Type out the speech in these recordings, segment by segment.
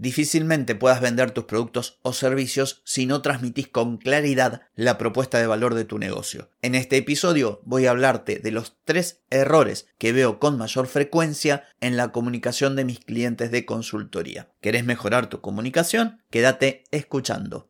Difícilmente puedas vender tus productos o servicios si no transmitís con claridad la propuesta de valor de tu negocio. En este episodio voy a hablarte de los tres errores que veo con mayor frecuencia en la comunicación de mis clientes de consultoría. ¿Querés mejorar tu comunicación? Quédate escuchando.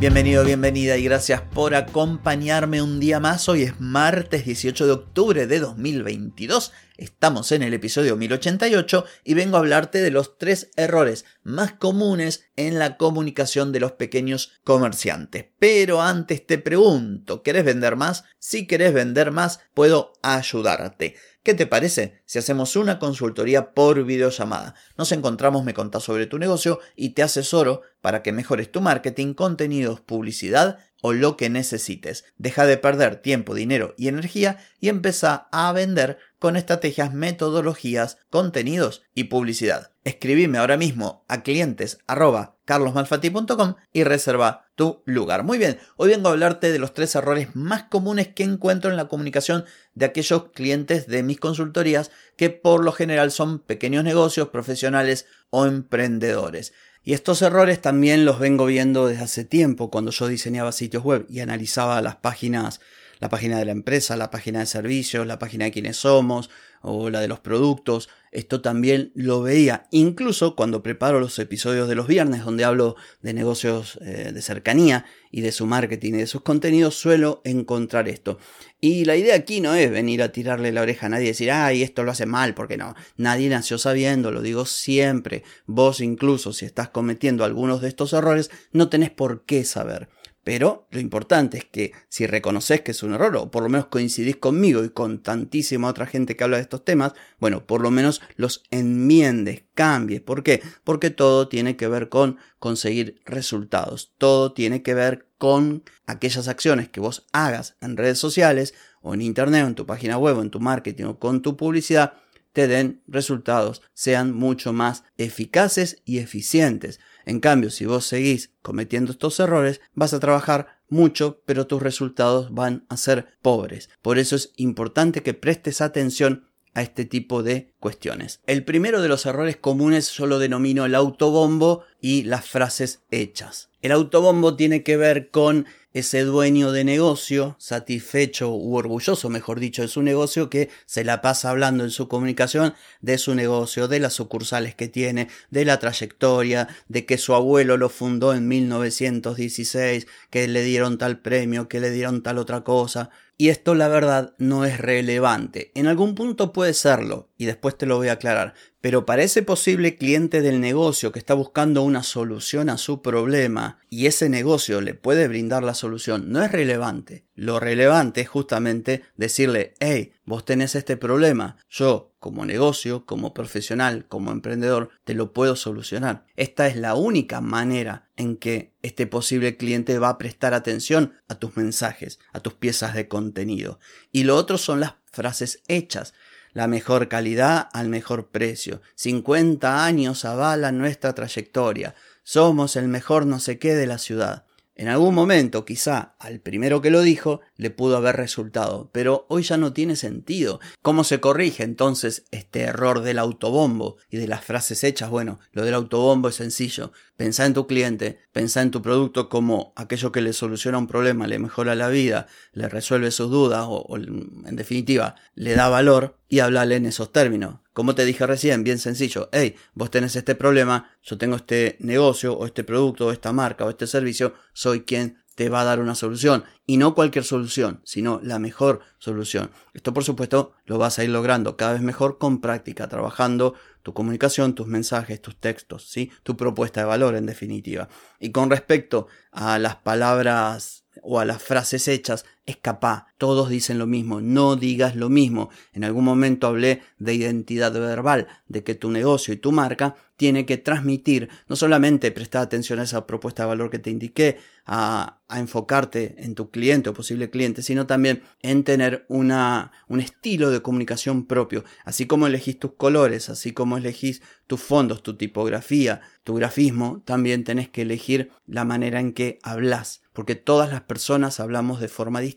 Bienvenido, bienvenida y gracias por acompañarme un día más. Hoy es martes 18 de octubre de 2022. Estamos en el episodio 1088 y vengo a hablarte de los tres errores más comunes en la comunicación de los pequeños comerciantes. Pero antes te pregunto, ¿querés vender más? Si querés vender más, puedo ayudarte. ¿Qué te parece si hacemos una consultoría por videollamada? Nos encontramos, me contás sobre tu negocio y te asesoro para que mejores tu marketing, contenidos, publicidad o lo que necesites. Deja de perder tiempo, dinero y energía y empieza a vender con estrategias, metodologías, contenidos y publicidad. Escribime ahora mismo a clientes carlosmalfati.com y reserva tu lugar. Muy bien, hoy vengo a hablarte de los tres errores más comunes que encuentro en la comunicación de aquellos clientes de mis consultorías que por lo general son pequeños negocios, profesionales o emprendedores. Y estos errores también los vengo viendo desde hace tiempo cuando yo diseñaba sitios web y analizaba las páginas la página de la empresa, la página de servicios, la página de quiénes somos o la de los productos. Esto también lo veía, incluso cuando preparo los episodios de los viernes donde hablo de negocios eh, de cercanía y de su marketing y de sus contenidos, suelo encontrar esto. Y la idea aquí no es venir a tirarle la oreja a nadie y decir, ay, esto lo hace mal, porque no, nadie nació sabiendo, lo digo siempre. Vos incluso si estás cometiendo algunos de estos errores, no tenés por qué saber. Pero lo importante es que si reconoces que es un error, o por lo menos coincidís conmigo y con tantísima otra gente que habla de estos temas, bueno, por lo menos los enmiendes, cambies. ¿Por qué? Porque todo tiene que ver con conseguir resultados. Todo tiene que ver con aquellas acciones que vos hagas en redes sociales, o en internet, en tu página web, o en tu marketing, o con tu publicidad, te den resultados, sean mucho más eficaces y eficientes. En cambio, si vos seguís cometiendo estos errores, vas a trabajar mucho, pero tus resultados van a ser pobres. Por eso es importante que prestes atención a este tipo de cuestiones. El primero de los errores comunes yo lo denomino el autobombo y las frases hechas. El autobombo tiene que ver con ese dueño de negocio, satisfecho u orgulloso, mejor dicho, de su negocio, que se la pasa hablando en su comunicación de su negocio, de las sucursales que tiene, de la trayectoria, de que su abuelo lo fundó en 1916, que le dieron tal premio, que le dieron tal otra cosa. Y esto la verdad no es relevante. En algún punto puede serlo, y después te lo voy a aclarar, pero para ese posible cliente del negocio que está buscando una solución a su problema y ese negocio le puede brindar la solución, no es relevante. Lo relevante es justamente decirle, hey, vos tenés este problema, yo como negocio, como profesional, como emprendedor, te lo puedo solucionar. Esta es la única manera en que este posible cliente va a prestar atención a tus mensajes, a tus piezas de contenido. Y lo otro son las frases hechas la mejor calidad al mejor precio. 50 años avalan nuestra trayectoria. Somos el mejor no sé qué de la ciudad. En algún momento, quizá al primero que lo dijo, le pudo haber resultado, pero hoy ya no tiene sentido. ¿Cómo se corrige entonces este error del autobombo y de las frases hechas? Bueno, lo del autobombo es sencillo. Pensá en tu cliente, pensá en tu producto como aquello que le soluciona un problema, le mejora la vida, le resuelve sus dudas o, o en definitiva le da valor y hablale en esos términos. Como te dije recién, bien sencillo, hey, vos tenés este problema, yo tengo este negocio o este producto o esta marca o este servicio, soy quien te va a dar una solución. Y no cualquier solución, sino la mejor solución. Esto por supuesto lo vas a ir logrando cada vez mejor con práctica, trabajando tu comunicación, tus mensajes, tus textos, ¿sí? tu propuesta de valor en definitiva. Y con respecto a las palabras o a las frases hechas, escapá. Todos dicen lo mismo, no digas lo mismo. En algún momento hablé de identidad verbal, de que tu negocio y tu marca tiene que transmitir, no solamente prestar atención a esa propuesta de valor que te indiqué, a, enfocarte en tu cliente o posible cliente, sino también en tener una, un estilo de comunicación propio, así como elegís tus colores, así como elegís tus fondos, tu tipografía, tu grafismo, también tenés que elegir la manera en que hablas porque todas las personas hablamos de forma distinta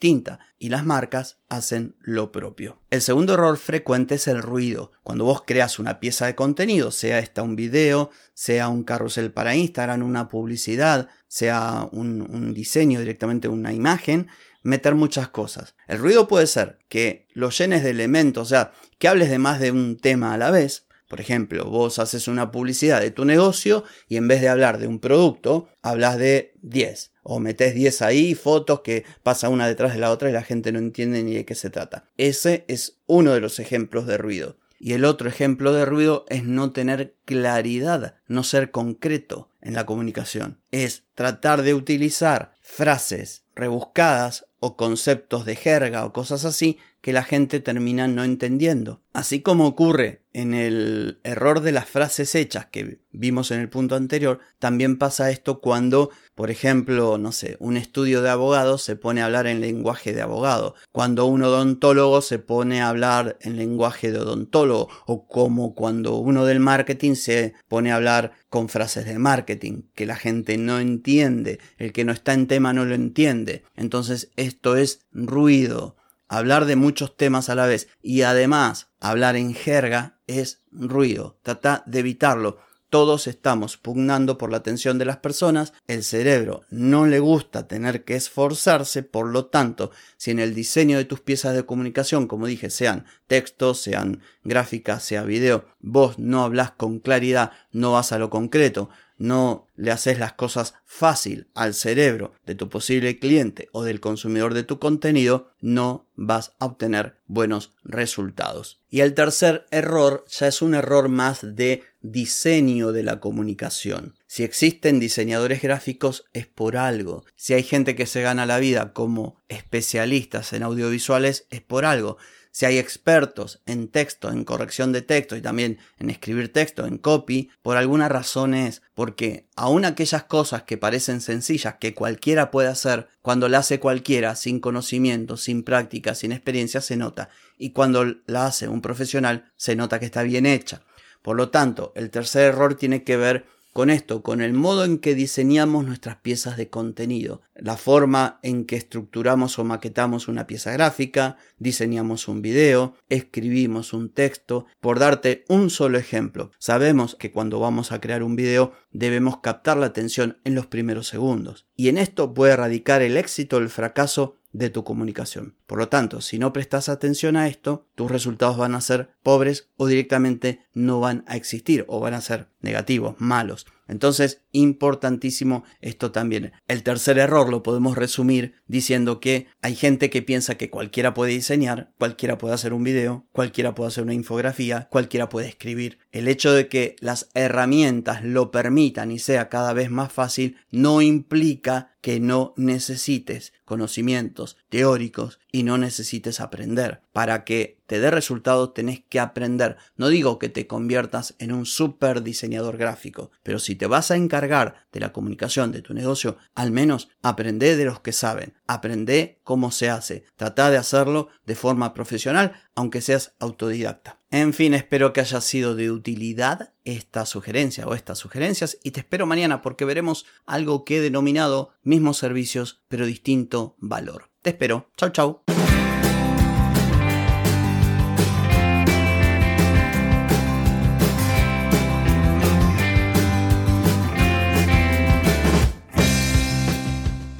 y las marcas hacen lo propio. El segundo error frecuente es el ruido. Cuando vos creas una pieza de contenido, sea esta un video, sea un carrusel para Instagram, una publicidad, sea un, un diseño directamente, una imagen, meter muchas cosas. El ruido puede ser que lo llenes de elementos, o sea, que hables de más de un tema a la vez, por ejemplo, vos haces una publicidad de tu negocio y en vez de hablar de un producto, hablas de 10. O metes 10 ahí, fotos que pasa una detrás de la otra y la gente no entiende ni de qué se trata. Ese es uno de los ejemplos de ruido. Y el otro ejemplo de ruido es no tener claridad, no ser concreto en la comunicación. Es tratar de utilizar frases rebuscadas o conceptos de jerga o cosas así que la gente termina no entendiendo. Así como ocurre en el error de las frases hechas que vimos en el punto anterior, también pasa esto cuando, por ejemplo, no sé, un estudio de abogado se pone a hablar en lenguaje de abogado, cuando un odontólogo se pone a hablar en lenguaje de odontólogo, o como cuando uno del marketing se pone a hablar con frases de marketing que la gente no entiende, el que no está en tema no lo entiende. Entonces esto es ruido hablar de muchos temas a la vez y además hablar en jerga es ruido. Trata de evitarlo. Todos estamos pugnando por la atención de las personas, el cerebro no le gusta tener que esforzarse, por lo tanto, si en el diseño de tus piezas de comunicación, como dije, sean textos, sean gráficas, sea video, vos no hablas con claridad, no vas a lo concreto, no le haces las cosas fácil al cerebro de tu posible cliente o del consumidor de tu contenido, no vas a obtener buenos resultados. Y el tercer error ya es un error más de diseño de la comunicación. Si existen diseñadores gráficos es por algo. Si hay gente que se gana la vida como especialistas en audiovisuales es por algo si hay expertos en texto, en corrección de texto y también en escribir texto, en copy, por alguna razón es porque aun aquellas cosas que parecen sencillas, que cualquiera puede hacer, cuando la hace cualquiera, sin conocimiento, sin práctica, sin experiencia, se nota. Y cuando la hace un profesional, se nota que está bien hecha. Por lo tanto, el tercer error tiene que ver con esto, con el modo en que diseñamos nuestras piezas de contenido, la forma en que estructuramos o maquetamos una pieza gráfica, diseñamos un video, escribimos un texto. Por darte un solo ejemplo, sabemos que cuando vamos a crear un video debemos captar la atención en los primeros segundos. Y en esto puede radicar el éxito o el fracaso de tu comunicación. Por lo tanto, si no prestas atención a esto, tus resultados van a ser pobres o directamente no van a existir o van a ser negativos, malos. Entonces, importantísimo esto también. El tercer error lo podemos resumir diciendo que hay gente que piensa que cualquiera puede diseñar, cualquiera puede hacer un video, cualquiera puede hacer una infografía, cualquiera puede escribir. El hecho de que las herramientas lo permitan y sea cada vez más fácil no implica que no necesites conocimientos teóricos y no necesites aprender. Para que te dé resultados tenés que aprender. No digo que te conviertas en un super diseñador gráfico, pero si te vas a encargar de la comunicación de tu negocio, al menos aprende de los que saben, aprende cómo se hace, trata de hacerlo de forma profesional, aunque seas autodidacta. En fin, espero que haya sido de utilidad esta sugerencia o estas sugerencias y te espero mañana porque veremos algo que he denominado mismos servicios pero distinto valor. Te espero. Chau chau.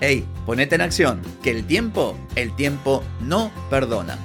Ey, ponete en acción, que el tiempo, el tiempo no perdona.